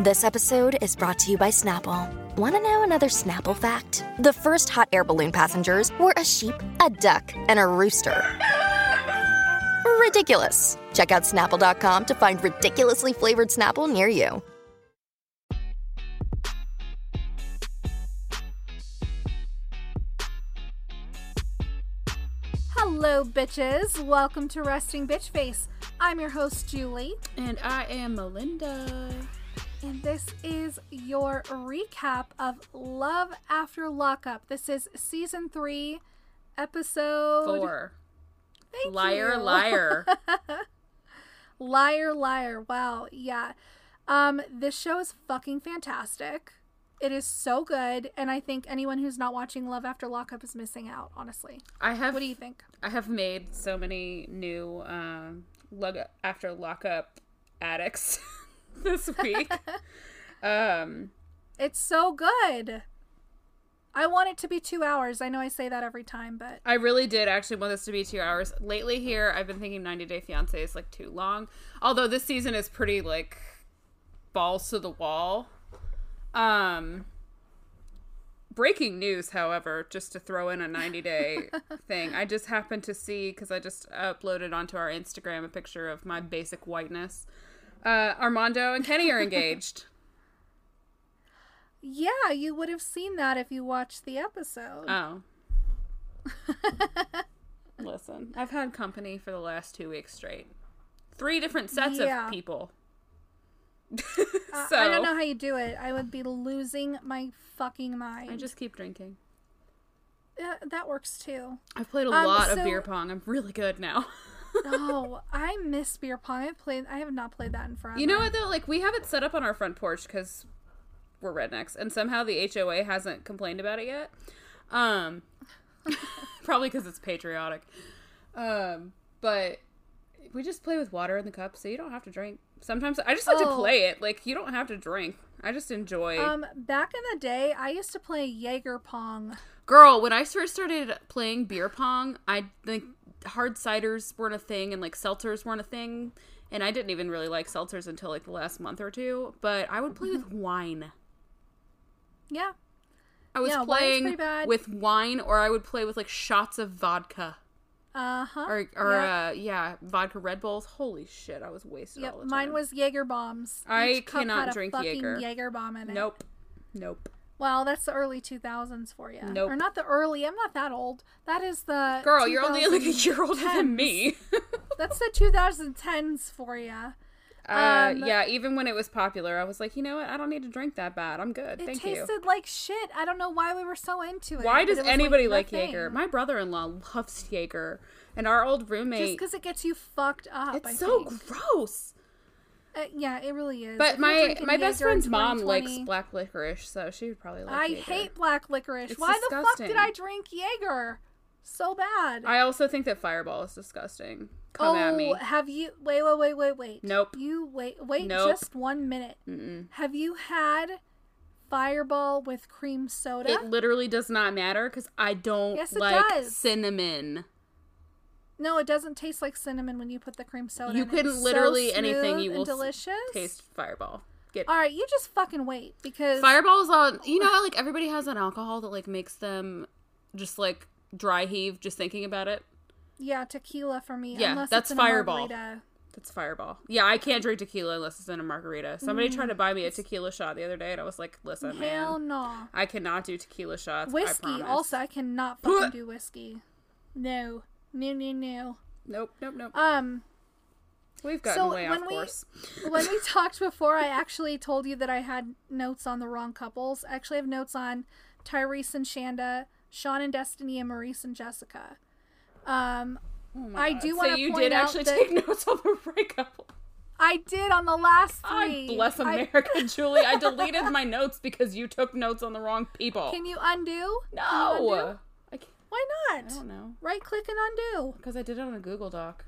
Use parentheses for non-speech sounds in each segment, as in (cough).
This episode is brought to you by Snapple. Want to know another Snapple fact? The first hot air balloon passengers were a sheep, a duck, and a rooster. Ridiculous. Check out snapple.com to find ridiculously flavored Snapple near you. Hello, bitches. Welcome to Resting Bitch Face. I'm your host, Julie, And I am Melinda. And this is your recap of Love After Lockup. This is season three, episode Four. Thank liar, you. liar. liar, (laughs) liar. Liar. Wow, yeah. Um, this show is fucking fantastic. It is so good, and I think anyone who's not watching Love After Lockup is missing out. Honestly, I have. what do you think? I have made so many new um, Love After Lockup addicts (laughs) (laughs) this week. (laughs) um, It's so good. I want it to be two hours. I know I say that every time, but I really did actually want this to be two hours. Lately, here I've been thinking 90 Day Fiance is like too long. Although this season is pretty like balls to the wall. Um, breaking news, however, just to throw in a 90 day (laughs) thing. I just happened to see because I just uploaded onto our Instagram a picture of my basic whiteness. Uh, Armando and Kenny are engaged. (laughs) yeah, you would have seen that if you watched the episode. Oh. (laughs) Listen, I've had company for the last two weeks straight. Three different sets Yeah. of people. (laughs) Uh, so I don't know how you do it. I would be losing my fucking mind. I just keep drinking. Uh, that works too. I've played a Um, lot so- of beer pong. I'm really good now. Oh, I miss beer pong. I played. I have not played that in forever. you know what though? Like we have it set up on our front porch because we're rednecks, and somehow the HOA hasn't complained about it yet. Um, (laughs) probably because it's patriotic. Um, but we just play with water in the cup, so you don't have to drink. Sometimes I just like to Oh. play it. Like you don't have to drink. I just enjoy. Um, back in the day, I used to play Jaeger pong. Girl, when I first started playing beer pong, I think hard ciders weren't a thing and like seltzers weren't a thing. And I didn't even really like seltzers until like the last month or two. But I would play with wine. Yeah, I was Yeah, playing with wine, or I would play with like shots of vodka, uh huh. or or Yeah. uh, yeah, vodka Red Bulls. Holy shit, I was wasted Yep, all the mine was Jaeger bombs. I Each cannot drink Jaeger. Jaeger bomb in it. Nope, nope. Well, that's the early 2000s for you. Nope. Or not the early. I'm not that old. That is the Girl, you're only like a year older than me. (laughs) That's the 2010s for you. Uh, Um, yeah, even when it was popular, I was like, you know what? I don't need to drink that bad. I'm good. It Thank you. It tasted like shit. I don't know why we were so into it. Why does it anybody the like. Jaeger? My brother-in-law loves Jaeger, and our old roommate. Just because it gets you fucked up. It's I so think. gross. Uh, yeah, it really is. But my my best friend's mom likes black licorice, so she would probably like. It. I Jaeger. hate black licorice. It's Why the fuck did. I drink Jaeger? So bad. I also think that Fireball is disgusting. Come oh, at me. have you? Wait, wait, wait, wait, wait. Nope. You wait, wait, Nope. just one minute. Mm-mm. Have you had Fireball with cream soda? It literally does not matter because I don't Yes, it like does. cinnamon. No, it doesn't taste like cinnamon when you put the cream soda. In. You in. couldn't It's literally so anything you will delicious. Taste Fireball. Get All right, you just fucking wait because Fireball is on. You know how like everybody has an alcohol that like makes them just like dry heave just thinking about it. yeah, tequila for me. Yeah, unless that's it's in Fireball. That's Fireball. Yeah, I can't drink tequila unless it's in a margarita. Somebody tried to Mm. buy me a tequila shot the other day, and I was like, "Listen, Hell man, no. I cannot do tequila shots." Whiskey. promise. Also, I cannot fucking do whiskey. No, no, no, no. Nope, nope, nope. Um, We've gotten so way when off we- course. (laughs) when we talked before, I actually told you that I had notes on the wrong couples. I actually have notes on Tyrese and Shanda, Sean and Destiny, and Maurice and Jessica. Um, Oh my I God. do So wanna you point did actually take (laughs) notes on the right couple. I did on the last I three. bless I- America, (laughs) Julie. I deleted my notes because you took notes on the wrong people. Can you undo? Can you no, undo? I, Why I not? don't know Right click and undo. because I did it on a Google Doc.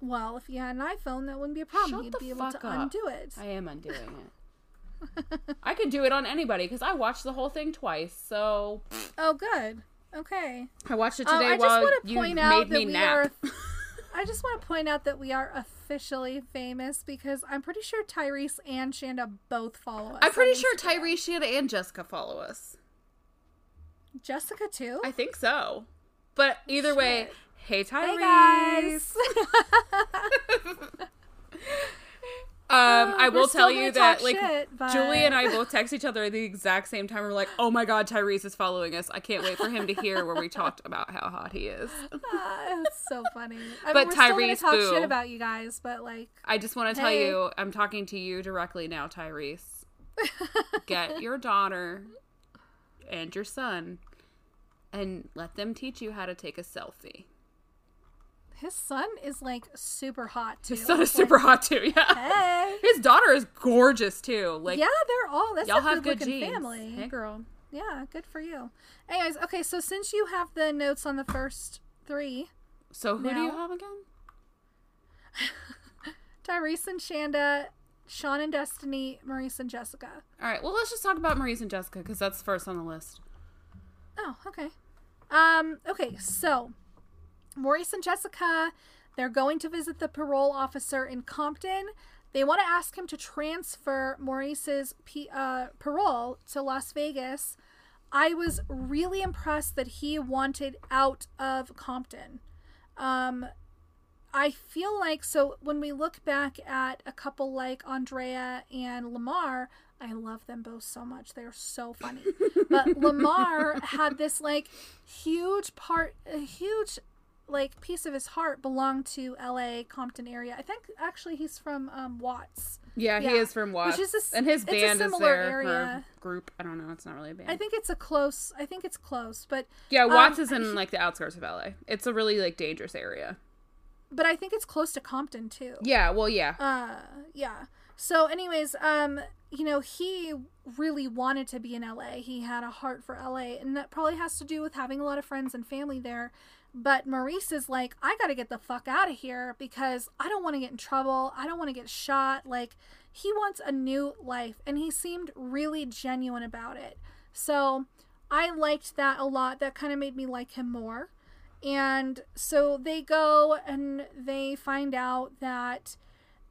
Well, if you had an iPhone, that wouldn't be a problem. Shut You'd be able to up. undo it. I am undoing it. (laughs) I could do it on anybody because I watched the whole thing twice. So Oh, good. Okay. I watched it Um, today I just while want to you point made out me that we nap. are. (laughs) I just want to point out that we are officially famous because I'm pretty sure Tyrese and Shanda both follow us. I'm pretty sure Tyrese, Shanna, and Jessica follow us. Jessica too. I think so. But either way, hey Tyrese. Hey guys. (laughs) (laughs) Um, I will tell you that like shit, but- Julie and I both (laughs) text each other at the exact same time. We're like, "Oh my god, Tyrese is following us! I can't wait for him to hear where we talked about how hot he is." Ah, it's so funny. I But mean, we're still talk boo. shit about you guys, but like, I just want to tell you, I'm talking to you directly now, Tyrese. Get your daughter and your son, and let them teach you how to take a selfie. his son is like super hot too. His son is like, super hot too. Yeah, Hey. his daughter is gorgeous too. Like, yeah, they're all. That's y'all a have good, genes. family. Hey, girl. Yeah, good for you. Anyways, okay, so since you have the notes on the first three, So who do you have again? (laughs) Tyrese and Shanda, Sean and Destiny, Maurice and Jessica. All right. Well, let's just talk about Maurice and Jessica because that's first on the list. Oh, okay. Um, okay, so Maurice and Jessica, they're going to visit the parole officer in Compton. They want to ask him to transfer Maurice's P- uh, parole to Las Vegas. I was really impressed that he wanted out of Compton. Um, I feel like so when we look back at a couple like Andrea and Lamar, I love them both so much. They're so funny. But (laughs) Lamar had this like huge part, a huge like piece of his heart belonged to L.A. Compton area. I think actually he's from um, Watts. Yeah, he is from Which Watts, is a and his it's a band is similar there. area. Group. I don't know. It's not really a band. I think it's a close. I think it's close, but yeah, Watts um, is in like the outskirts of LA. It's a really like dangerous area. But I think it's close to Compton too. Yeah. Well, yeah. Uh, yeah. So, anyways, um, you know, he really wanted to be in LA. He had a heart for LA, and that probably has to do with having a lot of friends and family there. But Maurice is like, I got to get the fuck out of here because I don't want to get in trouble. I don't want to get shot. Like, he wants a new life, and he seemed really genuine about it. So, I liked that a lot. That kind of made me like him more. And so they go and they find out that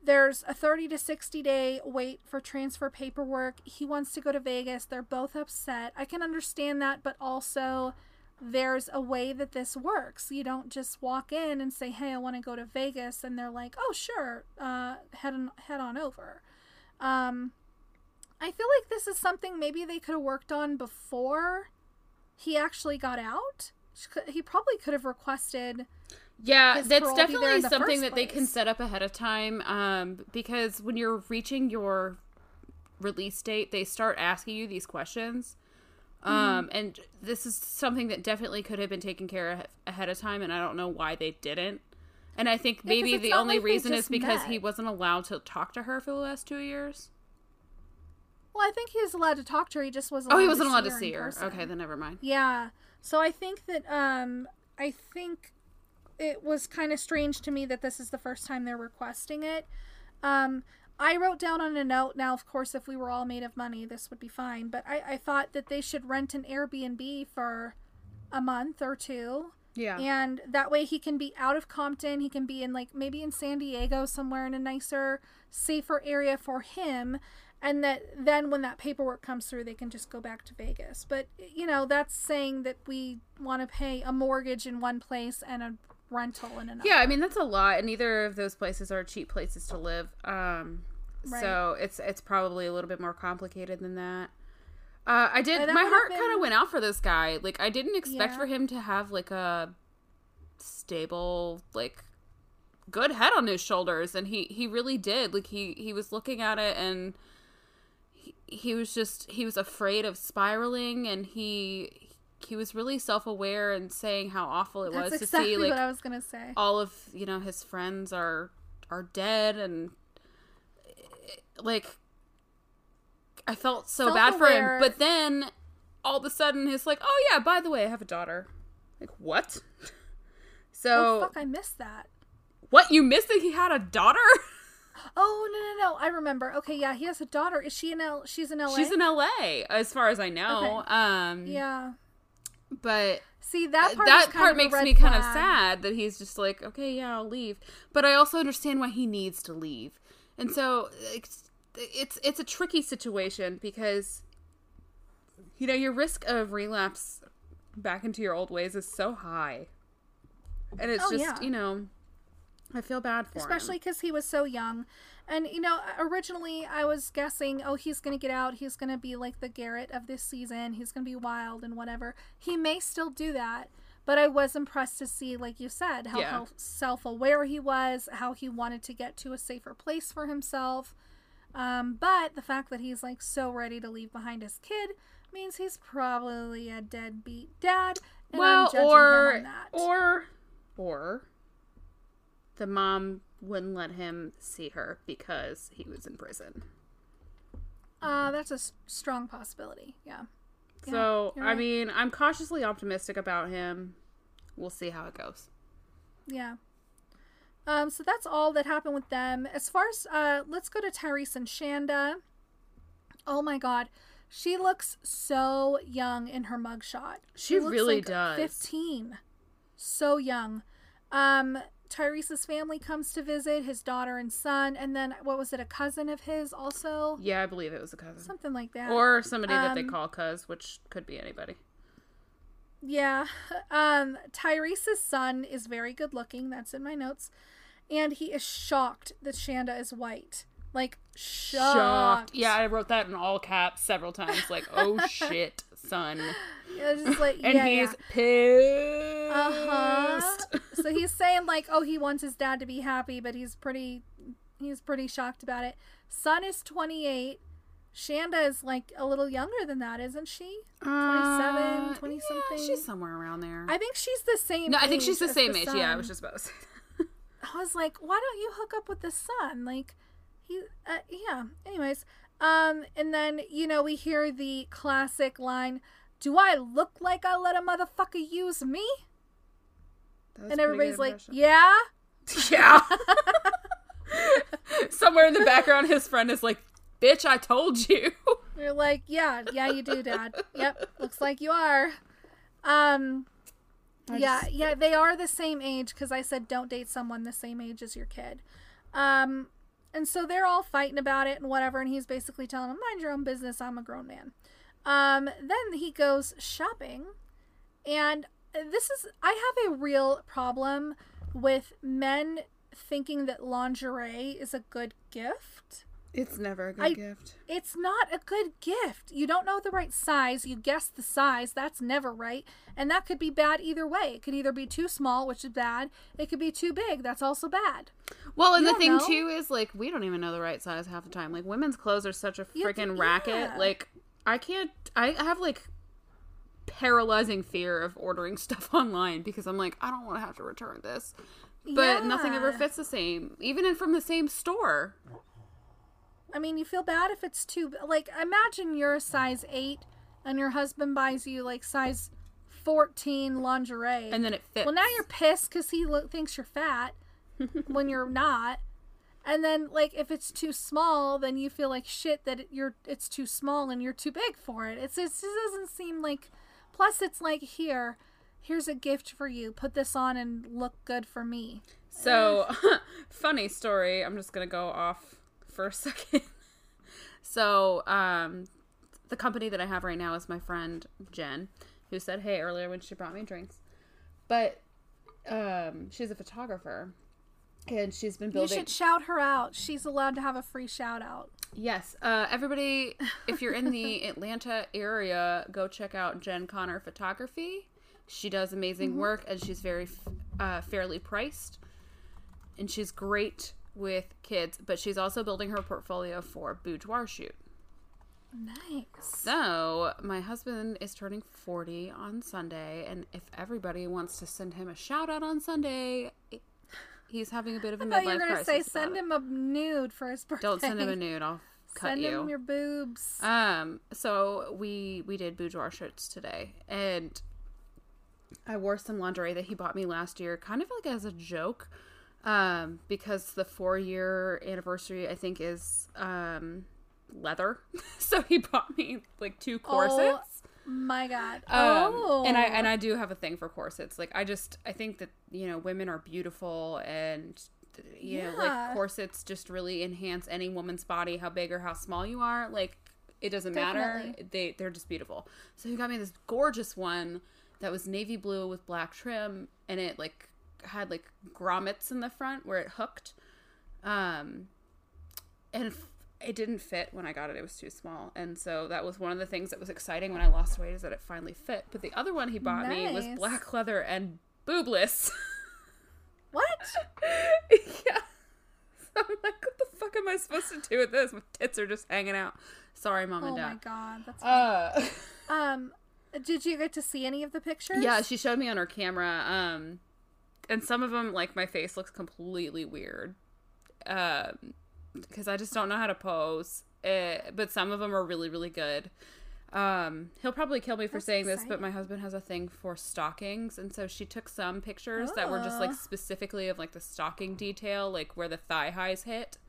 there's a 30 to 60 day wait for transfer paperwork. He wants to go to Vegas. They're both upset. I can understand that, but also there's a way that this works. You don't just walk in and say, "Hey, I want to go to Vegas," and they're like, "Oh, sure, uh, head on head on over." Um, I feel like this is something maybe they could have worked on before he actually got out. He probably could have requested. Yeah, that's parole be there definitely something that they can set up ahead of time. Um, because when you're reaching your release date, they start asking you these questions. Mm-hmm. Um, and this is something that definitely could have been taken care of ahead of time, and I don't know why they didn't. And I think maybe it's the only like reason is because met. he wasn't allowed to talk to her for the last two years. Well, I think he was allowed to talk to her. He just wasn't. Oh, he wasn't allowed to see her. person. Okay, then never mind. Yeah. So I think that um I think it was kind of strange to me that this is the first time they're requesting it. Um I wrote down on a note now of course if we were all made of money this would be fine, but I, I thought that they should rent an Airbnb for a month or two. Yeah. And that way he can be out of Compton. He can be in like maybe in San Diego somewhere in a nicer, safer area for him. And that then when that paperwork comes through, they can just go back to Vegas. But, you know, that's saying that we want to pay a mortgage in one place and a rental in another. Yeah, I mean that's a lot, and neither of those places are cheap places to live. Um, Right. so it's it's probably a little bit more complicated than that. Uh, I did. My would've heart kind of went out for this guy. Like I didn't expect Yeah. for him to have like a stable, like good head on his shoulders, and he he really did. Like he he was looking at it and. He, was just he was afraid of spiraling and he he was really self-aware and saying how awful it That's was exactly to see like what I was to say. all of you know his friends are are dead and like I felt so bad for him. But then all of a sudden he's like oh yeah by the way I have a daughter. Like what? (laughs) So oh, fuck, I missed that. what you missed that he had a daughter (laughs) Oh, no, no, no. I remember. Okay, yeah, he has a daughter. Is she in L? She's in L. she's in LA as far as I know Okay. um Yeah. but See that part. that part makes me kind of sad that he's just like, okay, yeah, I'll leave. But I also understand why he needs to leave, and so it's it's, it's a tricky situation because you know your risk of relapse back into your old ways is so high, and it's Oh, just yeah. you know, I feel bad for him. especially because he was so young. And you know, originally I was guessing, oh, he's gonna get out. He's gonna be like the Garrett of this season. He's gonna be wild and whatever. He may still do that, but I was impressed to see, like you said, how, Yeah. how self-aware he was, how he wanted to get to a safer place for himself. Um, but the fact that he's like so ready to leave behind his kid means he's probably a deadbeat dad. Well, or or or the mom wouldn't let him see her because he was in prison. uh, that's a s- strong possibility. Yeah. Yeah, so I right. mean, I'm cautiously optimistic about him. We'll see how it goes. Yeah. Um, so that's all that happened with them. As far as uh let's go to Tyrese and Shanda. Oh my god. She looks so young in her mugshot. She looks really like does. 15. So young. Um Tyrese's family comes to visit, his daughter and son, and then what was it, a cousin of his also? Yeah, I believe it was a cousin. Something like that. Or somebody that they Um, call cuz, which could be anybody. Yeah. (laughs) Um, Tyrese's son is very good looking. That's in my notes. And he is shocked that Shanda is white. Like, shocked. Yeah, I wrote that in all caps several times. Like, (laughs) oh shit, son. Like, And yeah, he's yeah. pissed. Uh-huh. So he's saying, like, oh, he wants his dad to be happy, but he's pretty, he's pretty shocked about it. Son is 28. Shanda is, like, a little younger than that, isn't she? 27, Uh, 20 yeah, something? she's somewhere around there. I think she's the same age. no, I think she's the same age. Yeah, I was just about to say. I was like, why don't you hook up with the son? Like, he, uh, yeah. Anyways, um, and then you know we hear the classic line, "Do I look like I let a motherfucker use me?" That was And everybody's good like, impression. "Yeah." (laughs) yeah. (laughs) Somewhere in the background, his friend is like, "Bitch, I told you." (laughs) You're like, "Yeah, yeah, you do, Dad. yep, looks like you are." Um, yeah, just- yeah, they are the same age because I said don't date someone the same age as your kid. Um, and so they're all fighting about it and whatever, and he's basically telling them, "Mind your own business. I'm a grown man." Um, then he goes shopping, and this is I have a real problem with men thinking that lingerie is a good gift. It's never a good I- gift. It's not a good gift. You don't know the right size. You guess the size. That's never right. And that could be bad either way. It could either be too small, which is bad. It could be too big. That's also bad. Well, and You the thing know. too is like we don't even know the right size half the time. Like women's clothes are such a You have to- freaking racket. Like I can't. I have like paralyzing fear of ordering (laughs) stuff online because I'm like I don't want to have to return this. But nothing ever fits the same, even in from the same store. I mean, you feel bad if it's too like imagine you're a size 8 and your husband buys you like size 14 lingerie. And then it fits. Well, now you're pissed cuz he lo- thinks you're fat (laughs) when you're not. And then like if it's too small, then you feel like shit that it, you're it's too small and you're too big for it. It's it just doesn't seem like plus it's like here here's a gift for you. Put this on and look good for me. So, (laughs) funny story. I'm just gonna go off for a (laughs) second. so, um, the company that I have right now is my friend Jen, who said hey earlier when she brought me drinks. But um, she's a photographer, and she's been building. You should shout her out. She's allowed to have a free shout out. Yes, uh, everybody, if you're in the (laughs) Atlanta area, go check out Jen Connor Photography. She does amazing work, and she's very f- uh, fairly priced, and she's great with kids. But she's also building her portfolio for Boudoir Shoot. Nice. So my husband is turning 40 on Sunday, and if everybody wants to send him a shout out on Sunday, it- he's having a bit of a I thought midlife you were gonna crisis. say send him a nude for his birthday. Don't send him a nude. I'll (laughs) cut Send you. Send him your boobs. Um, so we we did boudoir shirts today, and I wore some lingerie that he bought me last year, kind of like as a joke, um, because the four year anniversary I think is um leather, (laughs) so he bought me like two corsets. My God. Um, oh. and I and I do have a thing for corsets. Like I just I think that you know women are beautiful and you know like corsets just really enhance any woman's body, how big or how small you are. Like it doesn't matter. They they're just beautiful. So he got me this gorgeous one that was navy blue with black trim, and it like had like grommets in the front where it hooked. Um, and it didn't fit when I got it. It was too small, and so that was one of the things that was exciting when I lost weight is that it finally fit. But the other one he bought me was black leather and boobless. (laughs) what? yeah. (laughs) So I'm like, what the fuck am I supposed to do with this? My tits are just hanging out. Sorry, mom Oh and dad. Oh my. God. That's Uh, um. Did you get to see any of the pictures? yeah, she showed me on her camera. Um, and some of them, like my face looks completely weird. Um, because I just don't know how to pose. Uh, but some of them are really, really good. Um, he'll probably kill me for That's saying this, but my husband has a thing for stockings, and so she took some pictures that were just like Oh. specifically of like the stocking detail, like where the thigh highs hit.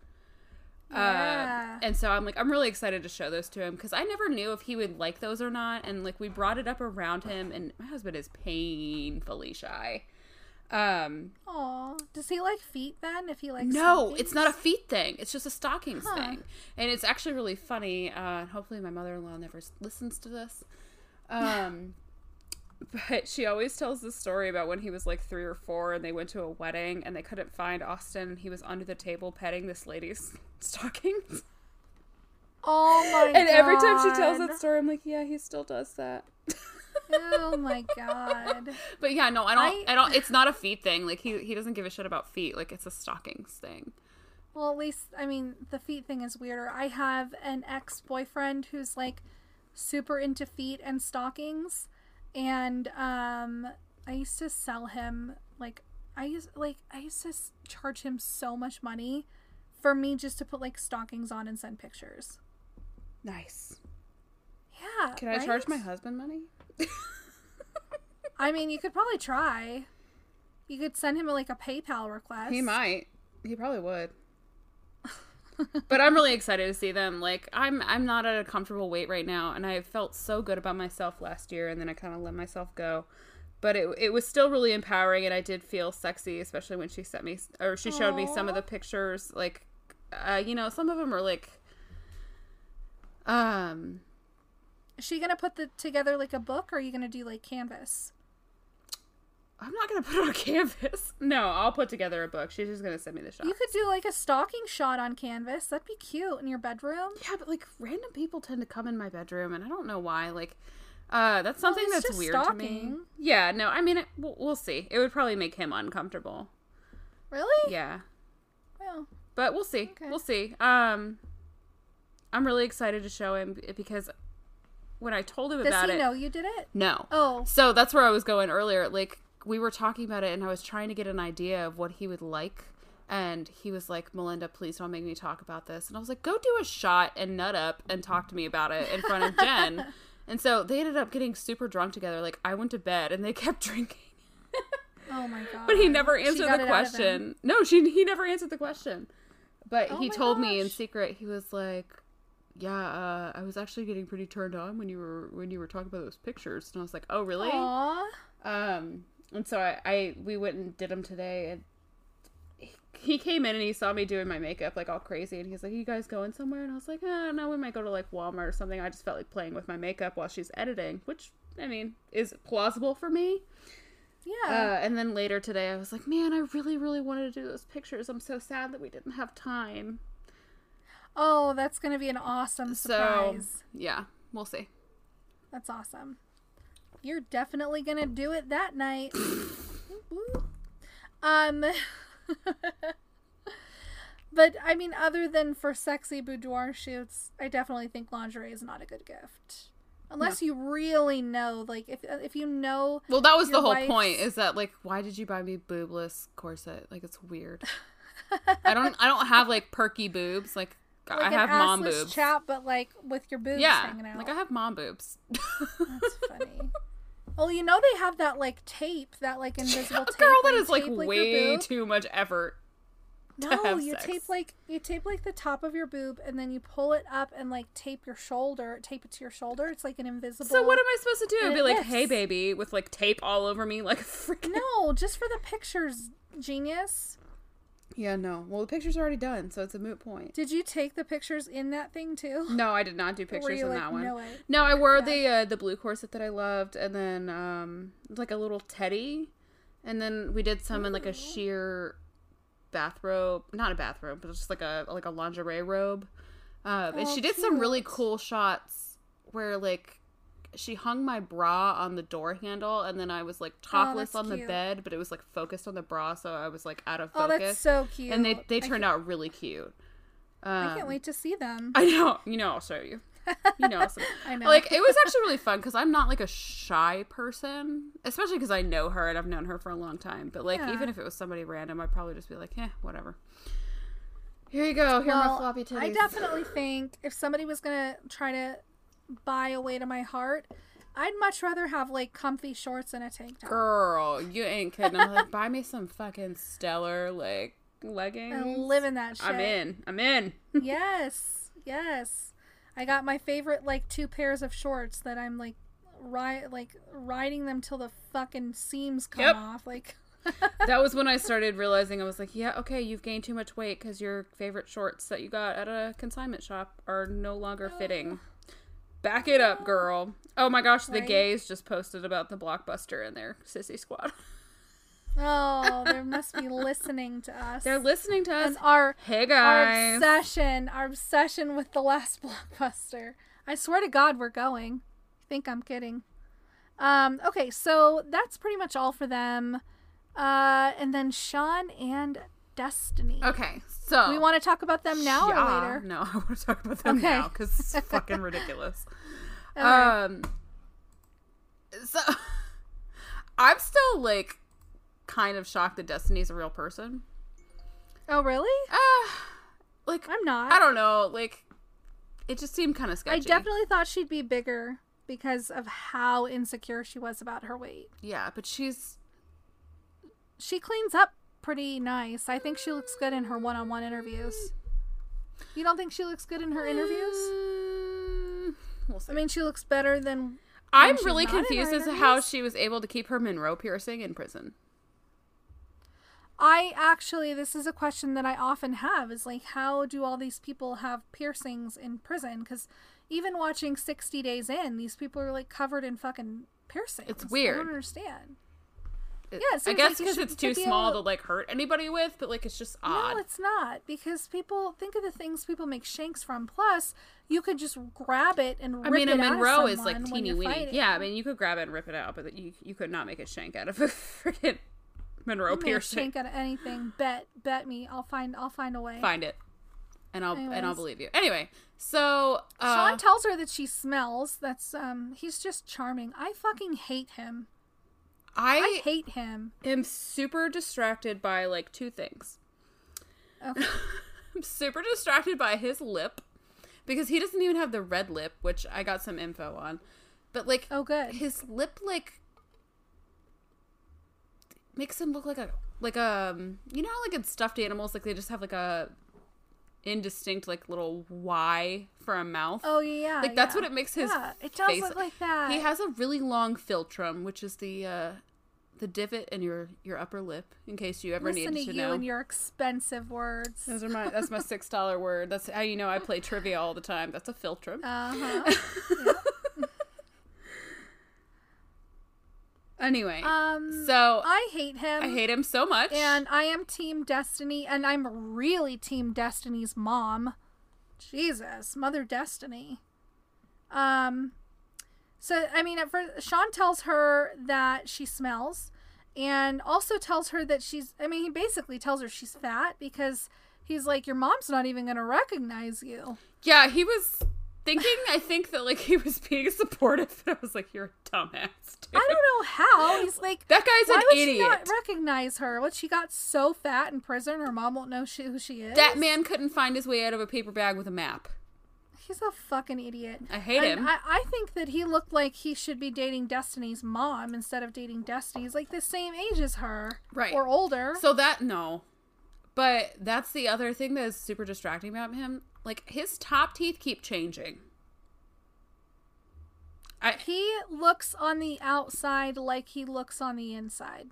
Yeah. Uh, and so I'm like, I'm really excited to show those to him because I never knew if he would like those or not. And like, we brought it up around him, and my husband is painfully shy. Um, Aw. Does he like feet then? If he likes no, stockings? it's not a feet thing. It's just a stockings Huh. thing, and it's actually really funny. Uh, hopefully, my mother-in-law never listens to this. Um, (laughs) but she always tells the story about when he was like three or four, and they went to a wedding, and they couldn't find Austin. and He was under the table petting this lady's (laughs) stockings. Oh my and every time she tells that story, I'm like, yeah, he still does that. (laughs) Oh my god. (laughs) But yeah, no, I don't. I- I, don't. It's not a feet thing. Like he he doesn't give a shit about feet. Like it's a stockings thing. Well, at least I mean the feet thing is weirder. I have an ex-boyfriend who's like super into feet and stockings and um I used to sell him like I used like I used to charge him so much money for me just to put like stockings on and send pictures. Nice. Yeah. Can I charge my husband money? I mean, you could probably try. You could send him like a PayPal request. He might. He probably would. but I'm really excited to see them. Like I'm I'm not at a comfortable weight right now and I felt so good about myself last year and then I kind of let myself go. But it it was still really empowering and I did feel sexy especially when she sent me or she showed me some of the pictures like uh you know some of them are like um Is she gonna put the together like a book, or are you gonna do like canvas? I'm not gonna (laughs) put it on canvas. No, I'll put together a book. She's just gonna send me the shot. You could do like a stocking shot on canvas. That'd be cute in your bedroom. Yeah, but like random people tend to come in my bedroom, and I don't know why. Like, uh, that's something it's that's weird to me. Yeah, no, I mean, it, we'll, we'll see. It would probably make him uncomfortable. Really? Yeah, Well, but we'll see. Okay. We'll see. Um, I'm really excited to show him because when I told him does about it. Does he know you did it? no. Oh, So that's where I was going earlier. Like we were talking about it, and I was trying to get an idea of what he would like. And he was like, "Melinda, please don't make me talk about this." And I was like, "Go do a shot and nut up and talk to me about it in front of Jen." (laughs) and so they ended up getting super drunk together. Like I went to bed, and they (laughs) kept drinking. oh my god. (laughs) But he never answered the it out of him. question. No, she he never answered the question. But Oh he told me in secret. He was like, "Yeah, uh, I was actually getting pretty turned on when you were when you were talking about those pictures." And I was like, "Oh, really?" Aw. Um, and so I, I we went and did them today, and he- he came in and he saw me doing my makeup like all crazy, and he's like, "You guys going somewhere?" And I was like, "Oh no, we might go to like Walmart or something." I just felt like playing with my makeup while she's editing, which I mean is plausible for me. Yeah. Uh, and then later today, I was like, "Man, I really, really wanted to do those pictures. I'm so sad that we didn't have time." Oh, that's gonna be an awesome So surprise. yeah, we'll see. That's awesome. You're definitely gonna do it that night. (coughs) um (laughs) But I mean other than for sexy boudoir shoots, I definitely think lingerie is not a good gift. Unless you really know like if if you know Well, that was the whole point. Is that like, why did you buy me boobless corset? Like, it's weird. I don't, I don't have like perky boobs. Like, like I have mom boobs. chap but like with your boobs yeah, hanging out. like I have mom boobs. That's (laughs) funny. Well, you know they have that like tape, that like invisible tape. (laughs) Girl, that is that you is like way too much effort. No, you sex. tape like you tape like the top of your boob, and then you pull it up and like tape your shoulder, tape it to your shoulder. It's like an invisible. So what am I supposed to do? And Be like. "Hey, baby," with like tape all over me, like (laughs) freaking. No, just for the pictures, genius. Yeah, no. Well, the picture's are already done, so it's a moot point. Did you take the pictures in that thing too? No, I did not do pictures in like, that one. No way. No, I wore the uh, the blue corset that I loved, and then um like a little teddy, and then we did some in like a sheer bathrobe, not a bathrobe, but just like a like a lingerie robe. Um, and Oh, she did some really cool shots where like she hung my bra on the door handle, and then I was like topless that's on the cute. bed, but it was like focused on the bra, so I was like out of focus. Oh, that's so cute. and they they turned out really cute. Um, I can't wait to see them. I know, you know, I'll show you. You know, (laughs) I know. like it was actually really fun because I'm not like a shy person, especially because I know her and I've known her for a long time. But like, Yeah. even if it was somebody random, I'd probably just be like, "Yeah, whatever." Here you go. Here are my floppy titties. I definitely think if somebody was gonna try to buy a way to my heart, I'd much rather have like comfy shorts and a tank top. Girl, you ain't kidding. I'm like, (laughs) buy me some fucking stellar like leggings. and live in that shit. I'm in. I'm in. (laughs) yes, yes. I got my favorite like two pairs of shorts that I'm like ri- like riding them till the fucking seams come Yep. off. Like (laughs) that was when I started realizing I was like, yeah, okay, you've gained too much weight because your favorite shorts that you got at a consignment shop are no longer oh. fitting. Back it up, girl. Oh my gosh, the Right? gays just posted about the blockbuster in their sissy squad. oh, (laughs) they must be listening to us. They're listening to us. and our Hey our guys. obsession, our obsession with the last (laughs) blockbuster. I swear to God, we're going. You think I'm kidding? Um. Okay, so that's pretty much all for them. Uh, and then Sean and Destiny. okay, so We want to talk about them now Yeah, or later? No, (laughs) I want to talk about them Okay. now because it's (laughs) fucking ridiculous. Okay. Um, so (laughs) I'm still like kind of shocked that Destiny's a real person. oh, really? Uh, like I'm not. I don't know. Like, it just seemed kind of sketchy. I definitely thought she'd be bigger because of how insecure she was about her weight. Yeah, but she's. She cleans up pretty nice. I think she looks good in her one-on-one interviews. You don't think she looks good in her interviews? Mm, we'll see. I mean, she looks better than. I'm really confused as to how she was able to keep her Monroe piercing in prison. I actually, this is a question that I often have is like, how do all these people have piercings in prison? Because even watching 60 Days In, these people are like covered in fucking piercings. It's weird. I don't understand. It- Yeah, I guess because should- it's too small able- to like hurt anybody with, but like it's just odd. No, it's not because people think of the things people make shanks from. Plus, you could just grab it and I rip mean, a it out of someone. I mean, a Monroe is like teeny weeny. fighting. Yeah, I mean, you could grab it and rip it out, but you you could not make a shank out of a (laughs) freaking Monroe You make a piercing. shank out of anything. Bet, bet me. I'll find. I'll find a way. Find it, and I'll and I'll believe you. Anyway, so uh, Sean tells her that she smells. That's um. He's just charming. I fucking hate him. I I hate him. Am super distracted by like two things. Okay. Oh. (laughs) I'm super distracted by his lip because he doesn't even have the red lip, which I got some info on. But like, Oh, good. his lip like makes him look like a like a you know how like in stuffed animals like they just have like a indistinct like little Y for a mouth. Oh yeah. like that's yeah. what it makes his Yeah, it does face look like that. He has a really long philtrum, which is the uh the divot in your your upper lip, in case you ever Listen needed to to you know. and your expensive words. Those are my that's my (laughs) six dollar word. That's how you know I play trivia all the time. That's a philtrum. Uh huh. (laughs) anyway, Um. so I hate him. I hate him so much. And I am Team Destiny, and I'm really Team Destiny's mom. Jesus, Mother Destiny. Um, so I mean, at first, Sean tells her that she smells, and also tells her that she's. I mean, he basically tells her she's fat because he's like, "Your mom's not even gonna recognize you." yeah, he was thinking. I think that like he was being supportive, but I was like, "You're a dumbass." Dude. I don't know how. He's like, That guy's why an would idiot. she not recognize her? What she got so fat in prison, her mom won't know she, who she is. that man couldn't find his way out of a paper bag with a map. He's a fucking idiot. I hate And him. I, I think that he looked like he should be dating Destiny's mom instead of dating Destiny. He's like the same age as her, Right. Or older. So that no, But that's the other thing that is super distracting about him. Like his top teeth keep changing. I He looks on the outside like he looks on the inside.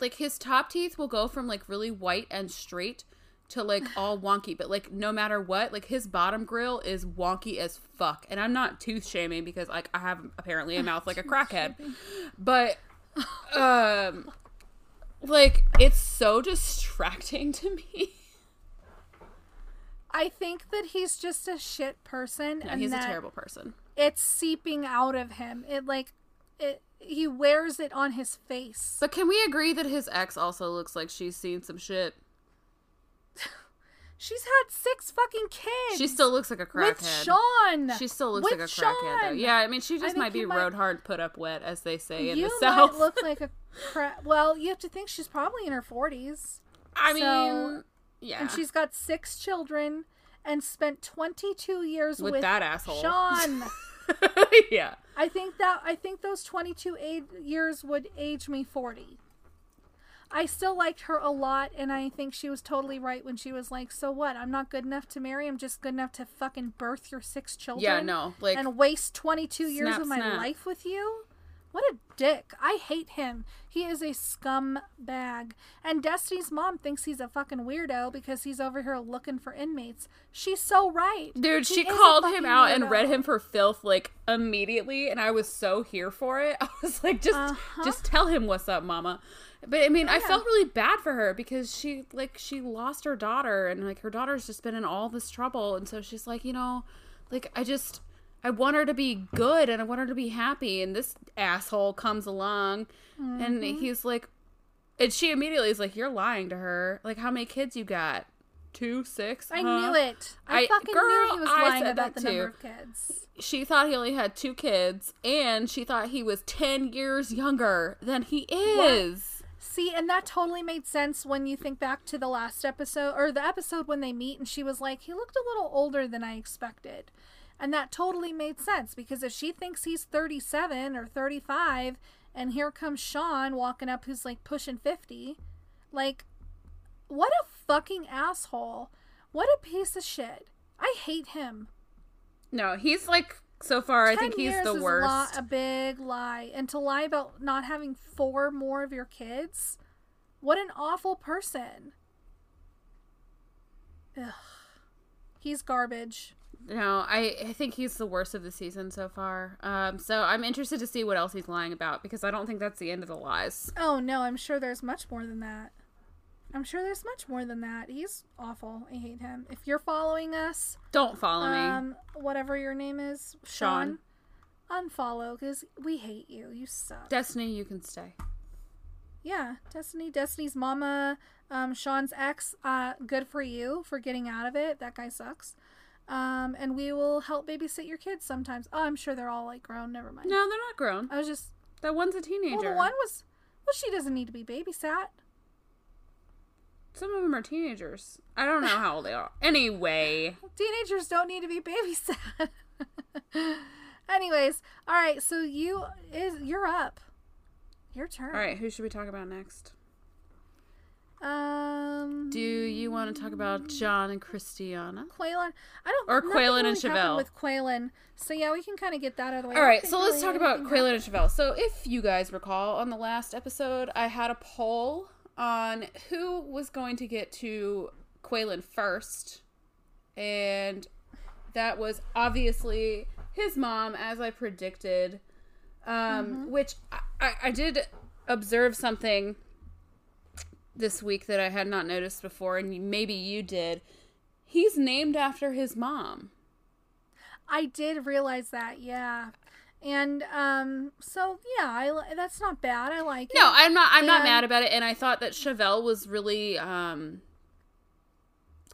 like his top teeth will go from like really white and straight to like (laughs) all wonky, but like no matter what, like his bottom grill is wonky as fuck. And I'm not tooth shaming because like I have apparently a mouth like a (laughs) crackhead. But um like it's so distracting (laughs) to me. I think that he's just a shit person No, and he's a terrible person. it's seeping out of him. It like it he wears it on his face. But can we agree that his ex also looks like she's seen some shit? (sighs) She's had six fucking kids. She still looks like a crackhead. with crackhead. She still looks like a crackhead though. Yeah, I mean she just might be might- road hard put up wet, as they say in you the South. might look like a (laughs) cra- well. You have to think she's probably in her forties, I mean so- yeah. and she's got six children, and spent twenty two years With with, that asshole. Sean. (laughs) yeah. I think that I think those 22 age, years would age me 40. I still liked her a lot, and I think she was totally right when she was like, "So what? I'm not good enough to marry. I'm just good enough to fucking birth your six children." Yeah, no. Like and waste 22 years Snap, of my snap. life with you. What a dick! I hate him. He is a scumbag. And Destiny's mom thinks he's a fucking weirdo because he's over here looking for inmates. She's so right. Dude, He she called him out and read him for filth like immediately, and I was so here for it. (laughs) I was like, just, Uh-huh. just tell him what's up, Mama. But I mean, I felt really bad for her because she like she lost her daughter, and like her daughter's just been in all this trouble, and so she's like, you know, like I just I want her to be good and I want her to be happy, and this asshole comes along, and Mm-hmm. he's like, and she immediately is like, you're lying to her. Like, how many kids you got? Two, six. I knew it. I, I- fucking girl, knew he was lying about the number of kids. she thought he only had two kids and she thought he was 10 years younger than he is See, and that totally made sense when you think back to the last episode or the episode when they meet and she was like, he looked a little older than I expected. And that totally made sense because if she thinks he's 37 or 35 and here comes Sean walking up who's like pushing 50, like, what a fucking asshole. What a piece of shit. I hate him. no he's like so far i think he's the worst A, lot, a big lie. And to lie about not having four more of your kids, what an awful person. Ugh. He's garbage. No I, I think he's the worst of the season so far um so i'm interested to see what else he's lying about because i don't think that's the end of the lies Oh no, I'm sure there's much more than that. I'm sure there's much more than that. He's awful. I hate him. If you're following us, don't follow me um, whatever your name is, Sean. Sean, unfollow because we hate you. You suck. destiny you can stay Yeah, Destiny, Destiny's mama, um, Sean's ex. Uh, good for you for getting out of it. That guy sucks. Um, and we will help babysit your kids sometimes. Oh, I'm sure they're all like grown. Never mind. no they're not grown I was just that one's a teenager well, the one was well, she doesn't need to be babysat. some of them are teenagers i don't know how old they are anyway (laughs) Teenagers don't need to be babysat. (laughs) Anyways, all right. So you is you're up. Your turn. all right who should we talk about next Um. do you want to talk about john and christiana Quaylan. I don't. Or Quaylan and really happened Shavel. With Quaylan. So yeah, we can kind of get that out of the way. All right, I don't right, think so let's talk about Quaylan and Shavel. So, if you guys recall on the last episode, I had a poll on who was going to get to Quaylan first, and that was obviously his mom, as I predicted. Um, Which I, I, I did observe something this week that I had not noticed before, and maybe you did. He's named after his mom. I did realize that, yeah. And um, so yeah, I that's not bad. I like No, it. No, I'm not. I'm not mad about it, and I thought that Shavel was really um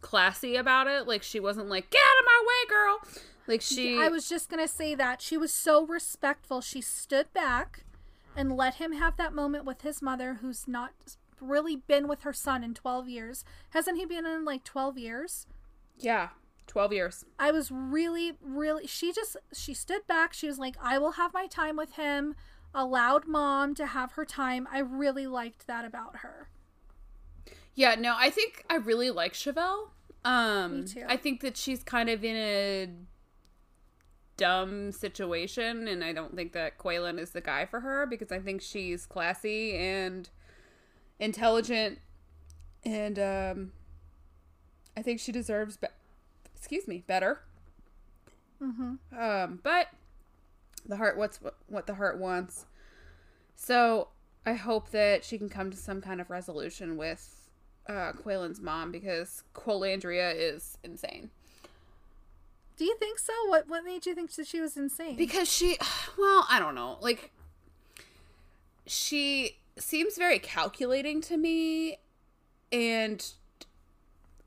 classy about it. Like she wasn't like "get out of my way, girl." Like she, I was just gonna say that she was so respectful. She stood back and let him have that moment with his mother, who's not really been with her son in twelve years. Hasn't he been in like twelve years? yeah, twelve years. I was really, really. She just she stood back. She was like, "I will have my time with him." Allowed mom to have her time. I really liked that about her. Yeah, no, I think I really like Shavel. Um, Me too. I think that she's kind of in a dumb situation, and I don't think that Quaylan is the guy for her because I think she's classy and intelligent, and um, I think she deserves, be- excuse me, better. Mm-hmm. Um, but the heart, what's what, the heart wants. So I hope that she can come to some kind of resolution with uh, Quaylan's mom because Colandria is insane. Do you think so? What what made you think that she was insane? Because she, (sighs) well, I don't know. Like, she seems very calculating to me and,